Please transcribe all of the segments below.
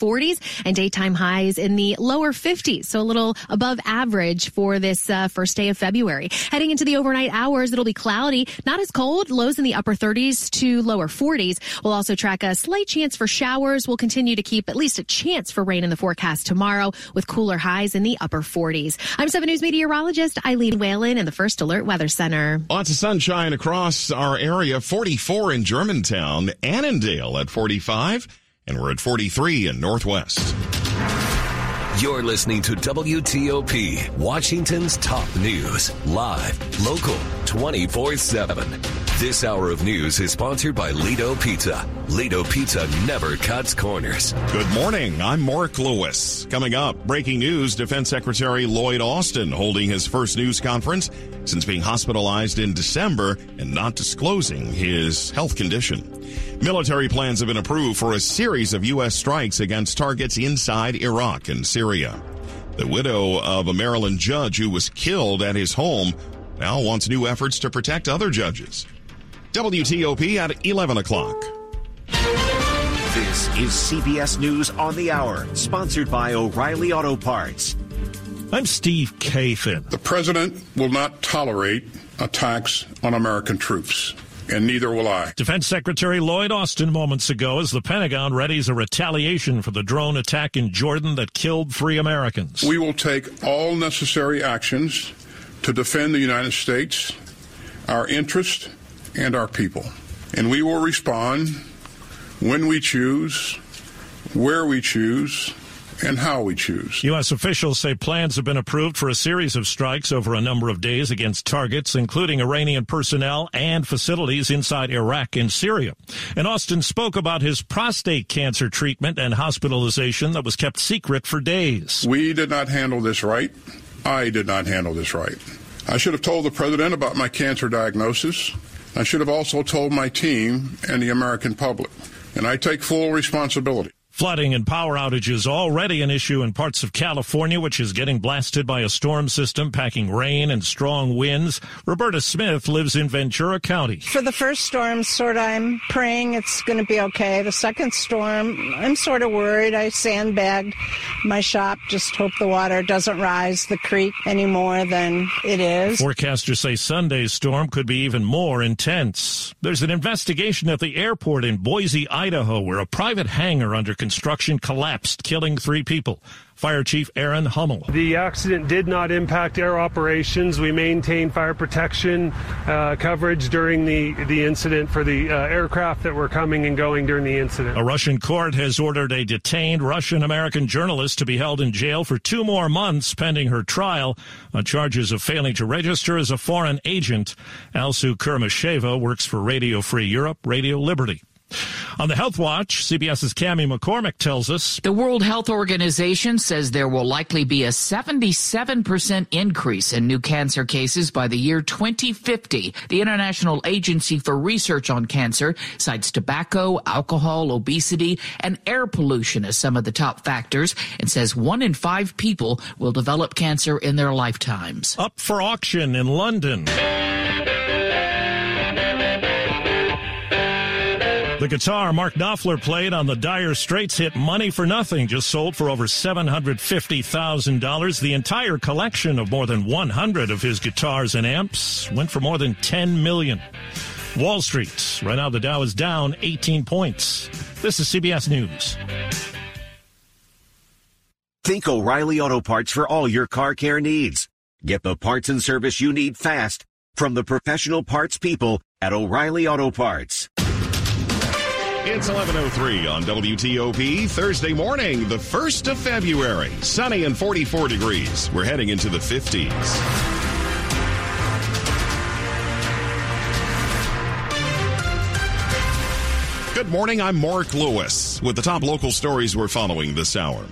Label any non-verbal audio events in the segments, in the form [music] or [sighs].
40s and daytime highs in the lower 50s, so a little above average for this uh, first day of February. Heading into the overnight hours, it'll be cloudy, not as cold, lows in the upper 30s to lower 40s. We'll also track a slight chance for showers. We'll continue to keep at least a chance for rain in the forecast tomorrow with cooler highs in the upper 40s. I'm 7 News meteorologist Eileen Whalen in the First Alert Weather Center. Lots of sunshine across our area. 44 in Germantown, Annandale at 45 and we're at 43 in Northwest. You're listening to WTOP, Washington's top news, live, local, 24 7. This hour of news is sponsored by Lido Pizza. Lido Pizza never cuts corners. Good morning. I'm Mark Lewis. Coming up, breaking news Defense Secretary Lloyd Austin holding his first news conference since being hospitalized in December and not disclosing his health condition. Military plans have been approved for a series of U.S. strikes against targets inside Iraq and Syria. The widow of a Maryland judge who was killed at his home now wants new efforts to protect other judges. WTOP at 11 o'clock. This is CBS News on the Hour, sponsored by O'Reilly Auto Parts. I'm Steve Kathan. The president will not tolerate attacks on American troops and neither will I. Defense Secretary Lloyd Austin moments ago as the Pentagon readies a retaliation for the drone attack in Jordan that killed three Americans. We will take all necessary actions to defend the United States, our interests, and our people. And we will respond when we choose, where we choose, and how we choose. U.S. officials say plans have been approved for a series of strikes over a number of days against targets, including Iranian personnel and facilities inside Iraq and Syria. And Austin spoke about his prostate cancer treatment and hospitalization that was kept secret for days. We did not handle this right. I did not handle this right. I should have told the president about my cancer diagnosis. I should have also told my team and the American public. And I take full responsibility. Flooding and power outages already an issue in parts of California, which is getting blasted by a storm system packing rain and strong winds. Roberta Smith lives in Ventura County. For the first storm, sort of, I'm praying it's going to be okay. The second storm, I'm sort of worried. I sandbagged my shop, just hope the water doesn't rise the creek any more than it is. Forecasters say Sunday's storm could be even more intense. There's an investigation at the airport in Boise, Idaho, where a private hangar under construction collapsed, killing three people. Fire Chief Aaron Hummel. The accident did not impact air operations. We maintained fire protection uh, coverage during the, the incident for the uh, aircraft that were coming and going during the incident. A Russian court has ordered a detained Russian American journalist to be held in jail for two more months pending her trial on charges of failing to register as a foreign agent. Alsu Kurmasheva works for Radio Free Europe, Radio Liberty. On the Health Watch, CBS's Cami McCormick tells us the World Health Organization says there will likely be a 77% increase in new cancer cases by the year 2050. The International Agency for Research on Cancer cites tobacco, alcohol, obesity, and air pollution as some of the top factors and says one in five people will develop cancer in their lifetimes. Up for auction in London. The guitar Mark Knopfler played on the Dire Straits hit Money for Nothing just sold for over $750,000. The entire collection of more than 100 of his guitars and amps went for more than 10 million. Wall Street. Right now the Dow is down 18 points. This is CBS News. Think O'Reilly Auto Parts for all your car care needs. Get the parts and service you need fast from the professional parts people at O'Reilly Auto Parts. It's 11.03 on WTOP, Thursday morning, the 1st of February. Sunny and 44 degrees. We're heading into the 50s. Good morning, I'm Mark Lewis with the top local stories we're following this hour.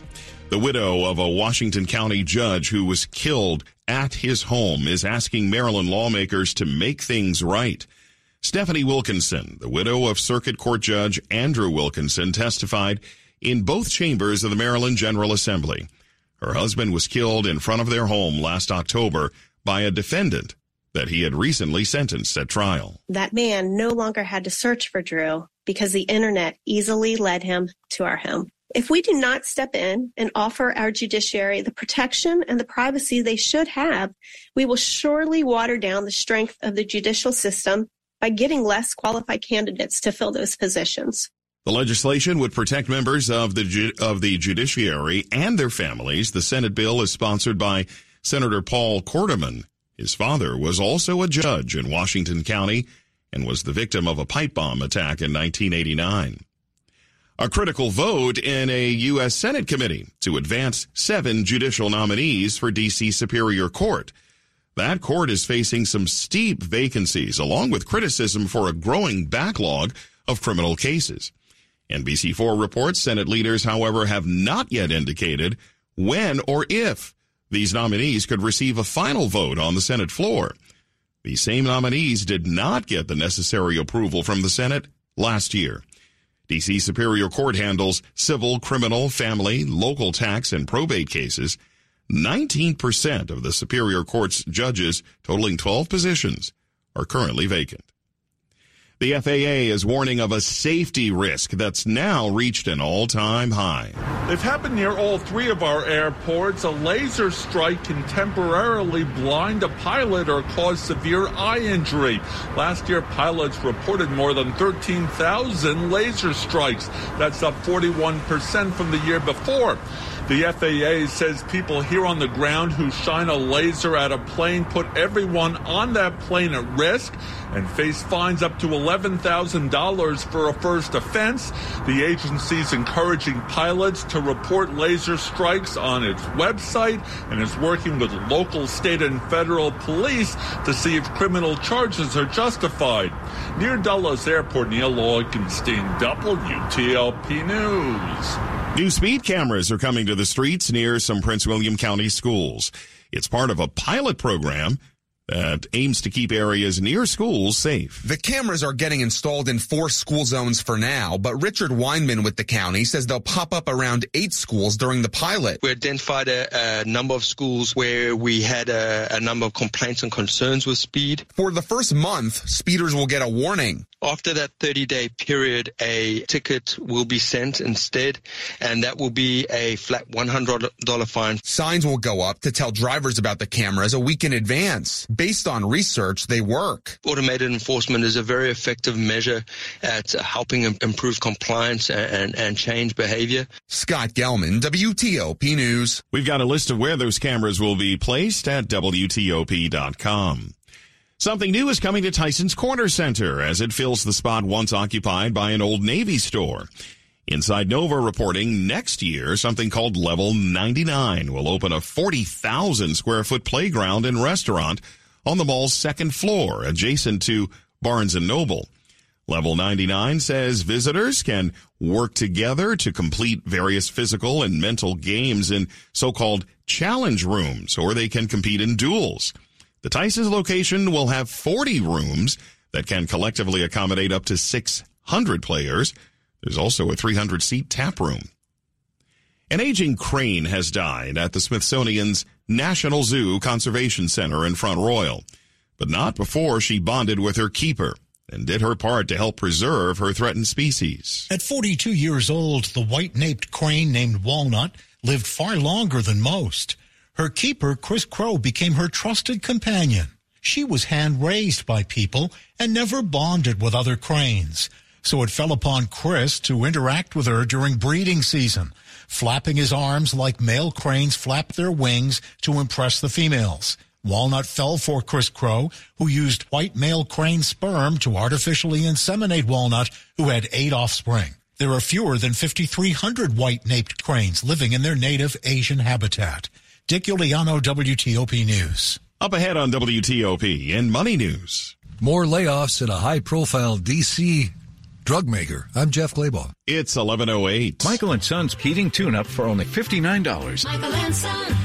The widow of a Washington County judge who was killed at his home is asking Maryland lawmakers to make things right. Stephanie Wilkinson, the widow of Circuit Court Judge Andrew Wilkinson, testified in both chambers of the Maryland General Assembly. Her husband was killed in front of their home last October by a defendant that he had recently sentenced at trial. That man no longer had to search for Drew because the internet easily led him to our home. If we do not step in and offer our judiciary the protection and the privacy they should have, we will surely water down the strength of the judicial system by getting less qualified candidates to fill those positions. The legislation would protect members of the of the judiciary and their families. The Senate bill is sponsored by Senator Paul Corderman. His father was also a judge in Washington County and was the victim of a pipe bomb attack in 1989. A critical vote in a U.S. Senate committee to advance seven judicial nominees for D.C. Superior Court. That court is facing some steep vacancies along with criticism for a growing backlog of criminal cases. NBC4 reports Senate leaders, however, have not yet indicated when or if these nominees could receive a final vote on the Senate floor. The same nominees did not get the necessary approval from the Senate last year. D.C. Superior Court handles civil, criminal, family, local tax, and probate cases. 19% of the Superior Court's judges, totaling 12 positions, are currently vacant. The FAA is warning of a safety risk that's now reached an all-time high. They've happened near all three of our airports. A laser strike can temporarily blind a pilot or cause severe eye injury. Last year, pilots reported more than 13,000 laser strikes. That's up 41% from the year before. The FAA says people here on the ground who shine a laser at a plane put everyone on that plane at risk and face fines up to $11,000 for a first offense. The agency's encouraging pilots to report laser strikes on its website and is working with local, state, and federal police to see if criminal charges are justified. Near Dulles Airport, Neil Augenstein, WTOP News. New speed cameras are coming to the streets near some Prince William County schools. It's part of a pilot program that aims to keep areas near schools safe. The cameras are getting installed in four school zones for now, but Richard Weinman with the county says they'll pop up around eight schools during the pilot. We identified a, a number of schools where we had a, a number of complaints and concerns with speed. For the first month, speeders will get a warning. After that 30 day period, a ticket will be sent instead, and that will be a flat $100 fine. Signs will go up to tell drivers about the cameras a week in advance. Based on research, they work. Automated enforcement is a very effective measure at helping improve compliance and, and change behavior. Scott Gelman, WTOP News. We've got a list of where those cameras will be placed at WTOP.com. Something new is coming to Tysons Corner Center as it fills the spot once occupied by an old Navy store. Inside Nova reporting next year, something called Level 99 will open a 40,000 square foot playground and restaurant on the mall's second floor adjacent to Barnes and Noble. Level 99 says visitors can work together to complete various physical and mental games in so-called challenge rooms, or they can compete in duels. The Tysons location will have 40 rooms that can collectively accommodate up to 600 players. There's also a 300 seat tap room. An aging crane has died at the Smithsonian's National Zoo Conservation Center in Front Royal, but not before she bonded with her keeper and did her part to help preserve her threatened species. At 42 years old, the white-naped crane named Walnut lived far longer than most. Her keeper, Chris Crow, became her trusted companion. She was hand raised by people and never bonded with other cranes. So it fell upon Chris to interact with her during breeding season, flapping his arms like male cranes flap their wings to impress the females. Walnut fell for Chris Crow, who used white male crane sperm to artificially inseminate Walnut, who had eight offspring. There are fewer than 5,300 white-naped cranes living in their native Asian habitat. Dick Uliano, WTOP News. Up ahead on WTOP in Money News. More layoffs at a high profile DC drug maker. I'm Jeff Clabaugh. It's 1108. Michael and Son's heating tune up for only $59. Michael and Son.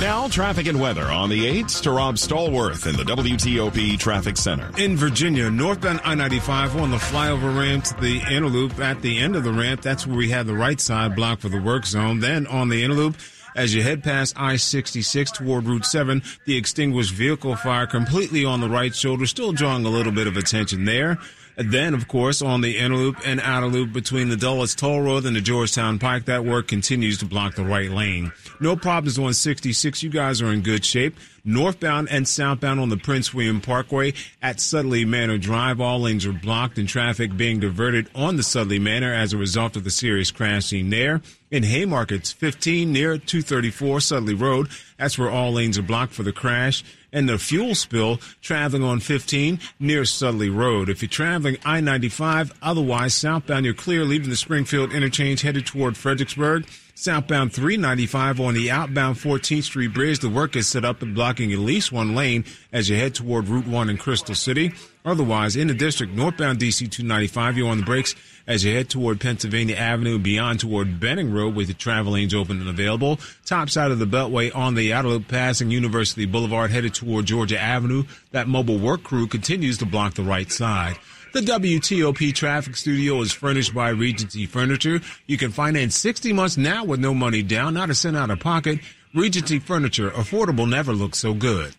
Now, traffic and weather on the 8s to Rob Stallworth in the WTOP Traffic Center. In Virginia, northbound I 95 on the flyover ramp to the inner loop. At the end of the ramp, that's where we have the right side blocked for the work zone. Then on the inner loop, as you head past I-66 toward Route 7, the extinguished vehicle fire completely on the right shoulder, still drawing a little bit of attention there. Then, of course, on the inner loop and outer loop between the Dulles Toll Road and the Georgetown Pike, that work continues to block the right lane. No problems on 66. You guys are in good shape. Northbound and southbound on the Prince William Parkway at Sudley Manor Drive, all lanes are blocked and traffic being diverted on the Sudley Manor as a result of the serious crash scene there. In Haymarkets, 15 near 234 Sudley Road, that's where all lanes are blocked for the crash and the fuel spill traveling on 15 near Sudley Road. If you're traveling I-95, otherwise southbound, you're clear leaving the Springfield interchange headed toward Fredericksburg. Southbound 395 on the outbound 14th Street Bridge. The work is set up and blocking at least one lane as you head toward Route 1 in Crystal City. Otherwise, in the district, northbound DC 295, you're on the brakes as you head toward Pennsylvania Avenue beyond toward Benning Road with the travel lanes open and available. Top side of the Beltway on the outer loop passing University Boulevard headed toward Georgia Avenue. That mobile work crew continues to block the right side. The WTOP traffic studio is furnished by Regency Furniture. You can finance 60 months now with no money down, not a cent out of pocket. Regency Furniture, affordable never looks so good.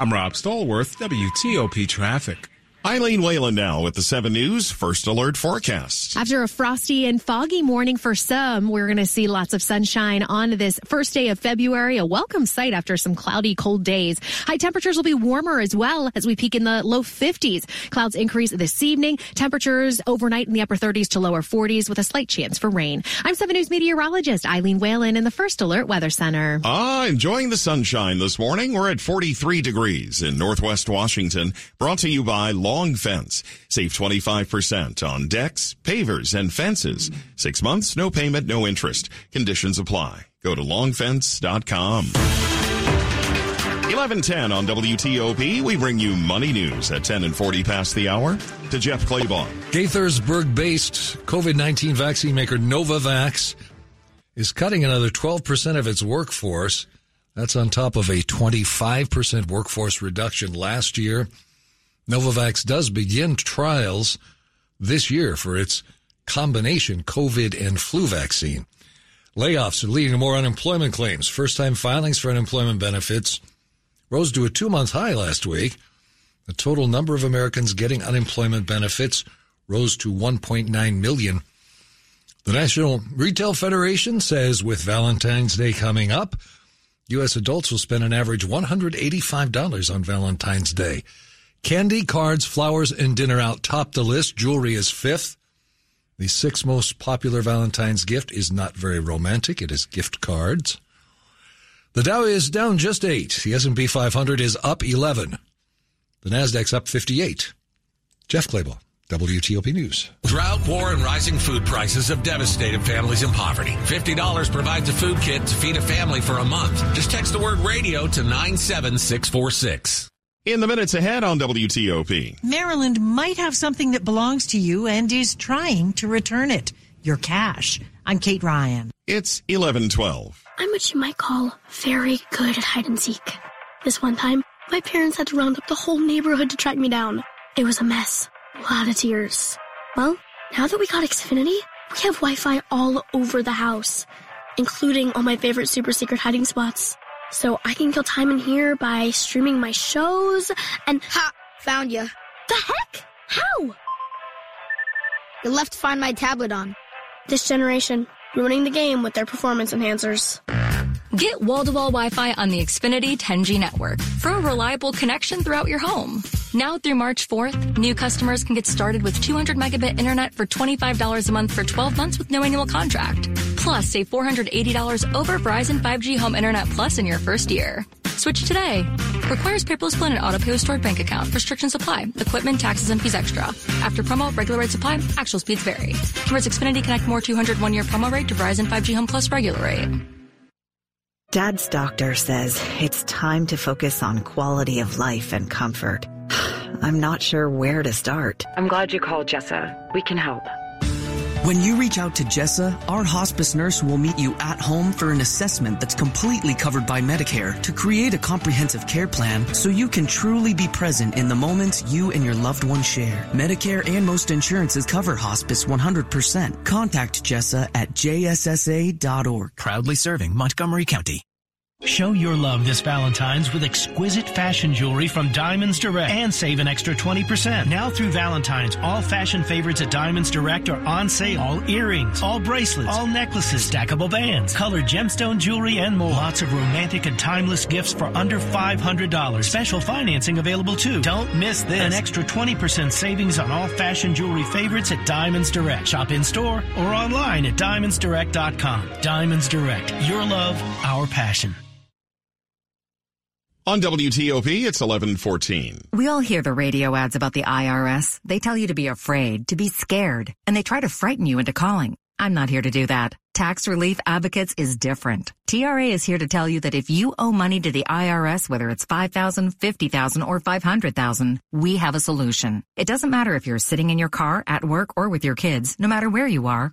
I'm Rob Stallworth, WTOP Traffic. Eileen Whalen now with the 7 News First Alert Forecast. After a frosty and foggy morning for some, we're going to see lots of sunshine on this first day of February, a welcome sight after some cloudy, cold days. High temperatures will be warmer as well as we peak in the low 50s. Clouds increase this evening. Temperatures overnight in the upper 30s to lower 40s with a slight chance for rain. I'm 7 News meteorologist Eileen Whalen in the First Alert Weather Center. Ah, enjoying the sunshine this morning. We're at 43 degrees in Northwest Washington. Brought to you by Law Long Fence. Save 25% on decks, pavers, and fences. Six months, no payment, no interest. Conditions apply. Go to longfence.com. 1110 on WTOP. We bring you money news at 10 and 40 past the hour to Jeff Clabaugh. Gaithersburg based COVID 19 vaccine maker Novavax is cutting another 12% of its workforce. That's on top of a 25% workforce reduction last year. Novavax does begin trials this year for its combination COVID and flu vaccine. Layoffs are leading to more unemployment claims. First time filings for unemployment benefits rose to a two month high last week. The total number of Americans getting unemployment benefits rose to 1.9 million. The National Retail Federation says with Valentine's Day coming up, U.S. adults will spend an average $185 on Valentine's Day. Candy, cards, flowers, and dinner out top the list. Jewelry is fifth. The sixth most popular Valentine's gift is not very romantic. It is gift cards. The Dow is down just eight. The S&P 500 is up 11. The Nasdaq's up 58. Jeff Clabaugh. WTOP News. Drought, war, and rising food prices have devastated families in poverty. $50 provides a food kit to feed a family for a month. Just text the word radio to 97646. In the minutes ahead on WTOP. Maryland might have something that belongs to you and is trying to return it. Your cash. I'm Kate Ryan. It's 1112. I'm what you might call very good at hide and seek. This one time, my parents had to round up the whole neighborhood to track me down. It was a mess. A lot of tears. Well, now that we got Xfinity, we have Wi-Fi all over the house, including all my favorite super secret hiding spots. So I can kill time in here by streaming my shows and ha found you. The heck? How? You left to Find My tablet on. This generation ruining the game with their performance enhancers. Get wall-to-wall Wi-Fi on the Xfinity 10G network for a reliable connection throughout your home. Now through March 4th, new customers can get started with 200 megabit internet for $25 a month for 12 months with no annual contract. Plus, save $480 over Verizon 5G Home Internet Plus in your first year. Switch today. Requires paperless plan and auto pay stored bank account. Restrictions apply. Equipment, taxes, and fees extra. After promo, regular rate supply. Actual speeds vary. Converts Xfinity Connect More 200 one year promo rate to Verizon 5G Home Plus regular rate. Dad's doctor says it's time to focus on quality of life and comfort. [sighs] I'm not sure where to start. I'm glad you called, Jessa. We can help. When you reach out to Jessa, our hospice nurse will meet you at home for an assessment that's completely covered by Medicare to create a comprehensive care plan so you can truly be present in the moments you and your loved one share. Medicare and most insurances cover hospice 100%. Contact Jessa at jssa.org. Proudly serving Montgomery County. Show your love this Valentine's with exquisite fashion jewelry from Diamonds Direct and save an extra 20%. Now through Valentine's, all fashion favorites at Diamonds Direct are on sale. All earrings, all bracelets, all necklaces, stackable bands, colored gemstone jewelry, and more. Lots of romantic and timeless gifts for under $500. Special financing available too. Don't miss this. An extra 20% savings on all fashion jewelry favorites at Diamonds Direct. Shop in store or online at diamondsdirect.com. Diamonds Direct. Your love, our passion. On WTOP, it's 1114. We all hear the radio ads about the IRS. They tell you to be afraid, to be scared, and they try to frighten you into calling. I'm not here to do that. Tax Relief Advocates is different. TRA is here to tell you that if you owe money to the IRS, whether it's 5000 50000 or 500000 we have a solution. It doesn't matter if you're sitting in your car, at work, or with your kids, no matter where you are,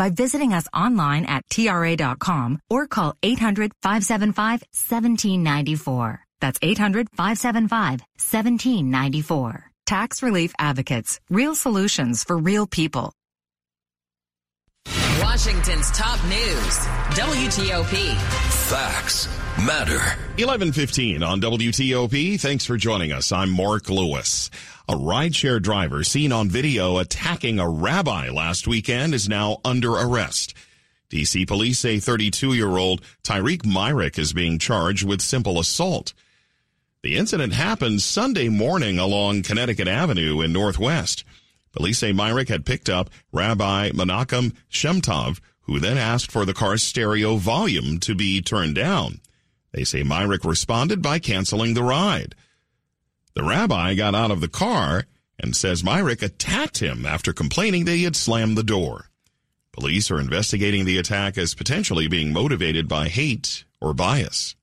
by visiting us online at TRA.com or call 800-575-1794. That's 800-575-1794. Tax Relief Advocates. Real solutions for real people. Washington's top news. WTOP. Facts matter. 1115 on WTOP. Thanks for joining us. I'm Mark Lewis. A rideshare driver seen on video attacking a rabbi last weekend is now under arrest. DC police say 32 year old Tyreek Myrick is being charged with simple assault. The incident happened Sunday morning along Connecticut Avenue in Northwest. Police say Myrick had picked up Rabbi Menachem Shemtov, who then asked for the car's stereo volume to be turned down. They say Myrick responded by canceling the ride. The rabbi got out of the car and says Myrick attacked him after complaining that he had slammed the door. Police are investigating the attack as potentially being motivated by hate or bias.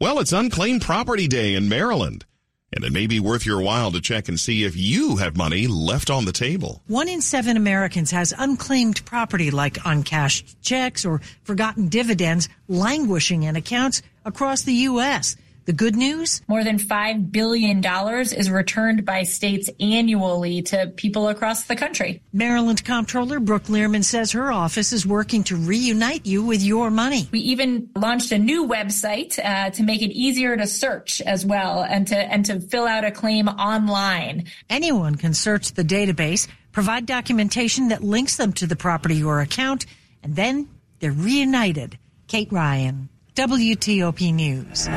Well, it's Unclaimed Property Day in Maryland, and it may be worth your while to check and see if you have money left on the table. One in seven Americans has unclaimed property like uncashed checks or forgotten dividends languishing in accounts across the U.S. The good news? More than $5 billion is returned by states annually to people across the country. Maryland Comptroller Brooke Lierman says her office is working to reunite you with your money. We even launched a new website uh, to make it easier to search as well and to, and to fill out a claim online. Anyone can search the database, provide documentation that links them to the property or account, and then they're reunited. Kate Ryan, WTOP News.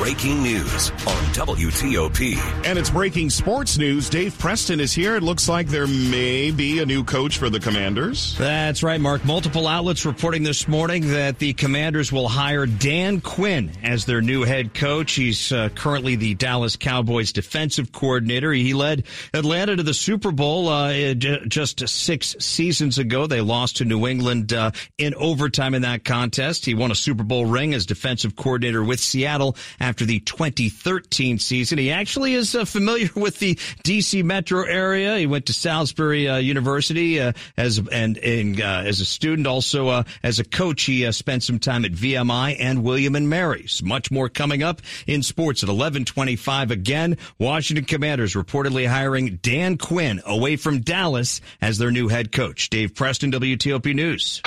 Breaking news on WTOP. And it's breaking sports news. Dave Preston is here. It looks like there may be a new coach for the Commanders. That's right, Mark. Multiple outlets reporting this morning that the Commanders will hire Dan Quinn as their new head coach. He's uh, currently the Dallas Cowboys defensive coordinator. He led Atlanta to the Super Bowl uh, just six seasons ago. They lost to New England uh, in overtime in that contest. He won a Super Bowl ring as defensive coordinator with Seattle after the 2013 season. He actually is uh, familiar [laughs] with the DC metro area. He went to Salisbury uh, University uh, as and, and uh, as a student, also uh, as a coach. He uh, spent some time at VMI and William and Mary's. Much more coming up in sports at 11:25 again. Washington Commanders reportedly hiring Dan Quinn away from Dallas as their new head coach. Dave Preston, WTOP News.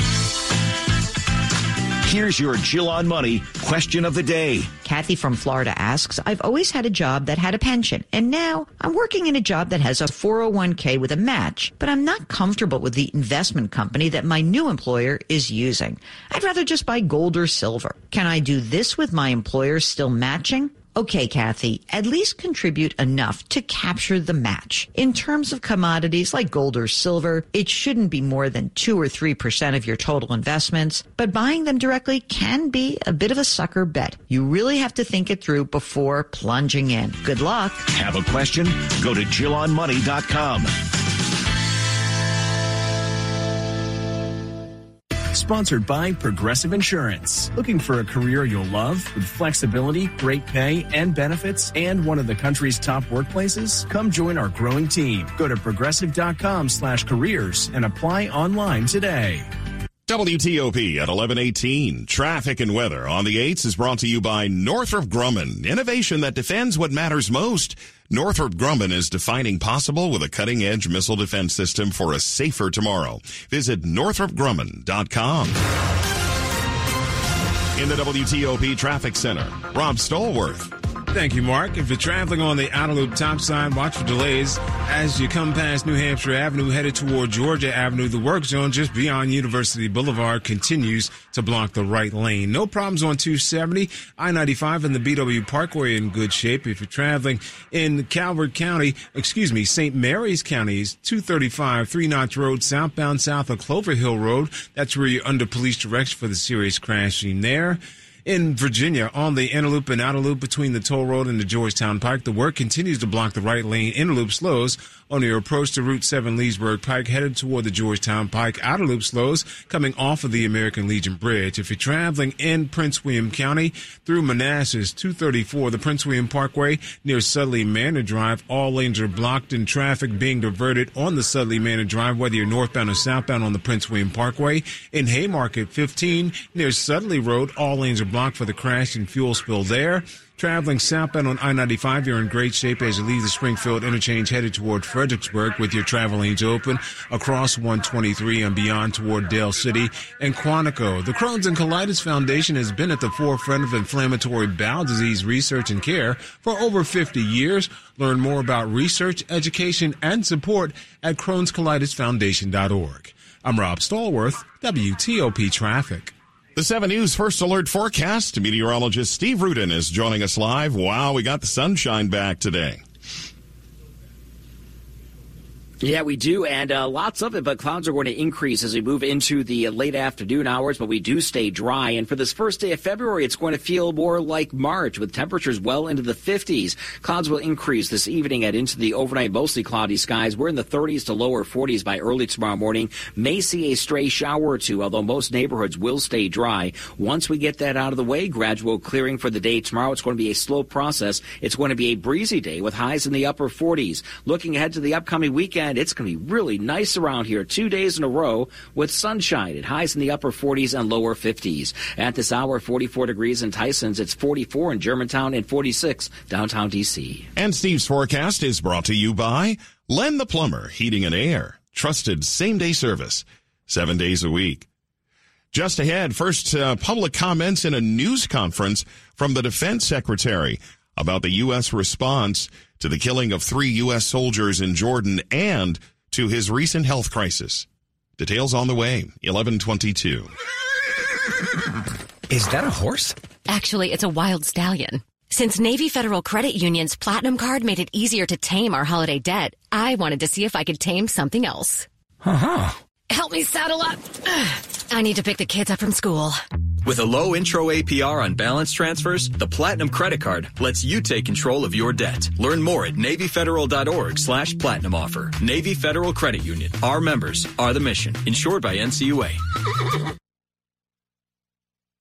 Here's your Jill on Money question of the day. Kathy from Florida asks, I've always had a job that had a pension, and now I'm working in a job that has a 401k with a match, but I'm not comfortable with the investment company that my new employer is using. I'd rather just buy gold or silver. Can I do this with my employer still matching? Okay, Kathy, at least contribute enough to capture the match. In terms of commodities like gold or silver, it shouldn't be more than 2 or 3% of your total investments, but buying them directly can be a bit of a sucker bet. You really have to think it through before plunging in. Good luck. Have a question? Go to JillOnMoney.com. Sponsored by Progressive Insurance. Looking for a career you'll love with flexibility, great pay, and benefits, and one of the country's top workplaces? Come join our growing team. Go to progressive.com slash careers and apply online today. WTOP at 1118. Traffic and weather on the 8s is brought to you by Northrop Grumman. Innovation that defends what matters most. Northrop Grumman is defining possible with a cutting edge missile defense system for a safer tomorrow. Visit northropgrumman.com. In the WTOP Traffic Center, Rob Stallworth. Thank you, Mark. If you're traveling on the outer loop top side, watch for delays as you come past New Hampshire Avenue, headed toward Georgia Avenue. The work zone just beyond University Boulevard continues to block the right lane. No problems on 270, I-95 and the BW Parkway in good shape. If you're traveling in Calvert County, excuse me, St. Mary's County is 235, Three Notch Road, southbound south of Clover Hill Road. That's where you're under police direction for the serious crash crashing there in Virginia on the inner loop and outer loop between the toll road and the Georgetown Pike. The work continues to block the right lane. Inner loop slows on your approach to Route 7 Leesburg Pike headed toward the Georgetown Pike. Outer loop slows coming off of the American Legion Bridge. If you're traveling in Prince William County through Manassas 234, the Prince William Parkway near Sudley Manor Drive, all lanes are blocked and traffic being diverted on the Sudley Manor Drive, whether you're northbound or southbound on the Prince William Parkway. In Haymarket 15 near Sudley Road, all lanes are blocked for the crash and fuel spill there. Traveling southbound on I-95, you're in great shape as you leave the Springfield interchange headed toward Fredericksburg with your travel lanes open across 123 and beyond toward Dale City and Quantico. The Crohn's and Colitis Foundation has been at the forefront of inflammatory bowel disease research and care for over 50 years. Learn more about research, education, and support at crohnscolitisfoundation.org. I'm Rob Stallworth, WTOP Traffic. The 7 News First Alert Forecast. Meteorologist Steve Rudin is joining us live. Wow, we got the sunshine back today. Yeah, we do, and uh, lots of it, but clouds are going to increase as we move into the late afternoon hours, but we do stay dry. And for this first day of February, it's going to feel more like March with temperatures well into the 50s. Clouds will increase this evening and into the overnight mostly cloudy skies. We're in the 30s to lower 40s by early tomorrow morning. May see a stray shower or two, although most neighborhoods will stay dry. Once we get that out of the way, gradual clearing for the day tomorrow. It's going to be a slow process. It's going to be a breezy day with highs in the upper 40s. Looking ahead to the upcoming weekend, it's going to be really nice around here two days in a row with sunshine at highs in the upper 40s and lower 50s. At this hour, 44 degrees in Tysons. It's 44 in Germantown and 46 downtown D.C. And Steve's forecast is brought to you by Len the Plumber Heating and Air. Trusted same day service, seven days a week. Just ahead, first uh, public comments in a news conference from the defense secretary about the U.S. response to the killing of three U.S. soldiers in Jordan and to his recent health crisis. Details on the way, 1122. Is that a horse? Actually, it's a wild stallion. Since Navy Federal Credit Union's Platinum Card made it easier to tame our holiday debt, I wanted to see if I could tame something else. Uh-huh. Help me saddle up. [sighs] I need to pick the kids up from school. With a low intro APR on balance transfers, the Platinum Credit Card lets you take control of your debt. Learn more at NavyFederal.org slash Platinum Offer. Navy Federal Credit Union. Our members are the mission. Insured by NCUA. [laughs]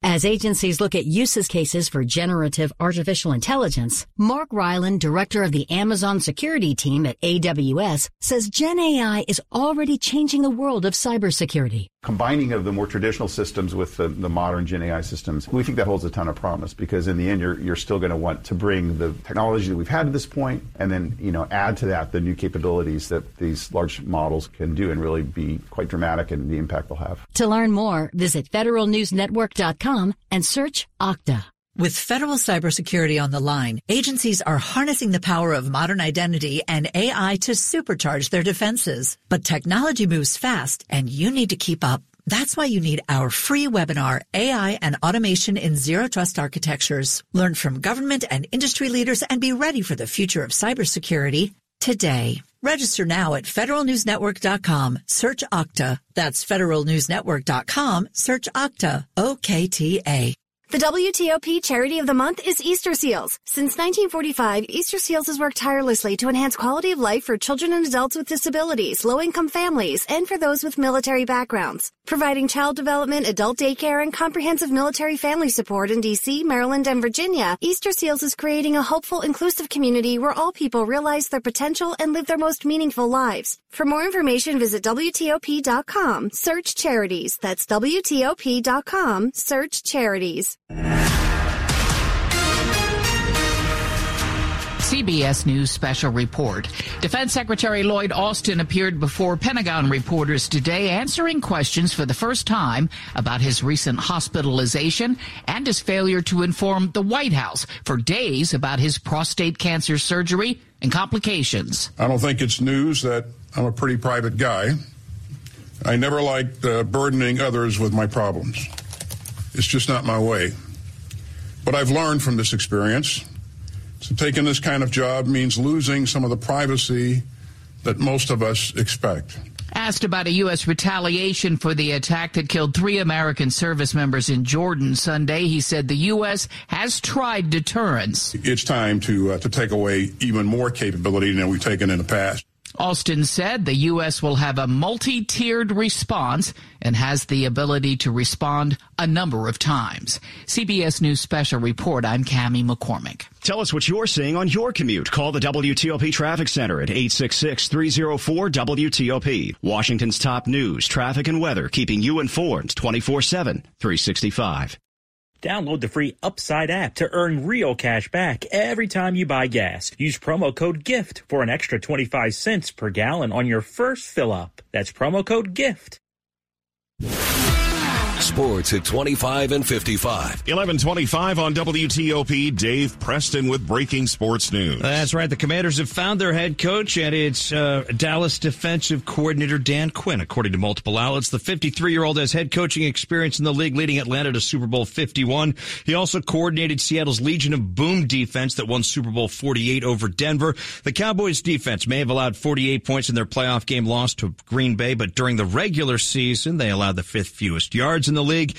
As agencies look at uses cases for generative artificial intelligence, Mark Ryland, director of the Amazon security team at AWS, says Gen AI is already changing the world of cybersecurity. Combining of the more traditional systems with the, the modern Gen AI systems, we think that holds a ton of promise because in the end, you're, you're still going to want to bring the technology that we've had to this point and then, you know, add to that the new capabilities that these large models can do and really be quite dramatic in the impact they'll have. To learn more, visit federalnewsnetwork.com and search Okta. With federal cybersecurity on the line, agencies are harnessing the power of modern identity and AI to supercharge their defenses. But technology moves fast and you need to keep up. That's why you need our free webinar, AI and Automation in Zero Trust Architectures. Learn from government and industry leaders and be ready for the future of cybersecurity today. Register now at federalnewsnetwork.com. Search Okta. That's federalnewsnetwork.com. Search Okta. O-K-T-A. The WTOP charity of the month is Easter Seals. Since 1945, Easter Seals has worked tirelessly to enhance quality of life for children and adults with disabilities, low-income families, and for those with military backgrounds. Providing child development, adult daycare, and comprehensive military family support in DC, Maryland, and Virginia, Easter Seals is creating a hopeful, inclusive community where all people realize their potential and live their most meaningful lives. For more information, visit WTOP.com. Search charities. That's WTOP.com. Search charities. CBS News special report. Defense Secretary Lloyd Austin appeared before Pentagon reporters today answering questions for the first time about his recent hospitalization and his failure to inform the White House for days about his prostate cancer surgery and complications. I don't think it's news that I'm a pretty private guy. I never liked uh, burdening others with my problems. It's just not my way. But I've learned from this experience. So taking this kind of job means losing some of the privacy that most of us expect. Asked about a U.S. retaliation for the attack that killed three American service members in Jordan Sunday, he said the U.S. has tried deterrence. It's time to uh, to take away even more capability than we've taken in the past. Austin said the U.S. will have a multi-tiered response and has the ability to respond a number of times. CBS News Special Report, I'm Cami McCormick. Tell us what you're seeing on your commute. Call the WTOP Traffic Center at 866-304-WTOP. Washington's top news, traffic, and weather, keeping you informed 24-7, 365. Download the free Upside app to earn real cash back every time you buy gas. Use promo code GIFT for an extra 25 cents per gallon on your first fill up. That's promo code GIFT. Sports at 25 and 55. 1125 on WTOP. Dave Preston with breaking sports news. That's right. The Commanders have found their head coach, and it's uh, Dallas defensive coordinator Dan Quinn. According to multiple outlets, the 53 year old has head coaching experience in the league, leading Atlanta to Super Bowl 51. He also coordinated Seattle's Legion of Boom defense that won Super Bowl 48 over Denver. The Cowboys defense may have allowed 48 points in their playoff game loss to Green Bay, but during the regular season, they allowed the fifth fewest yards in the league.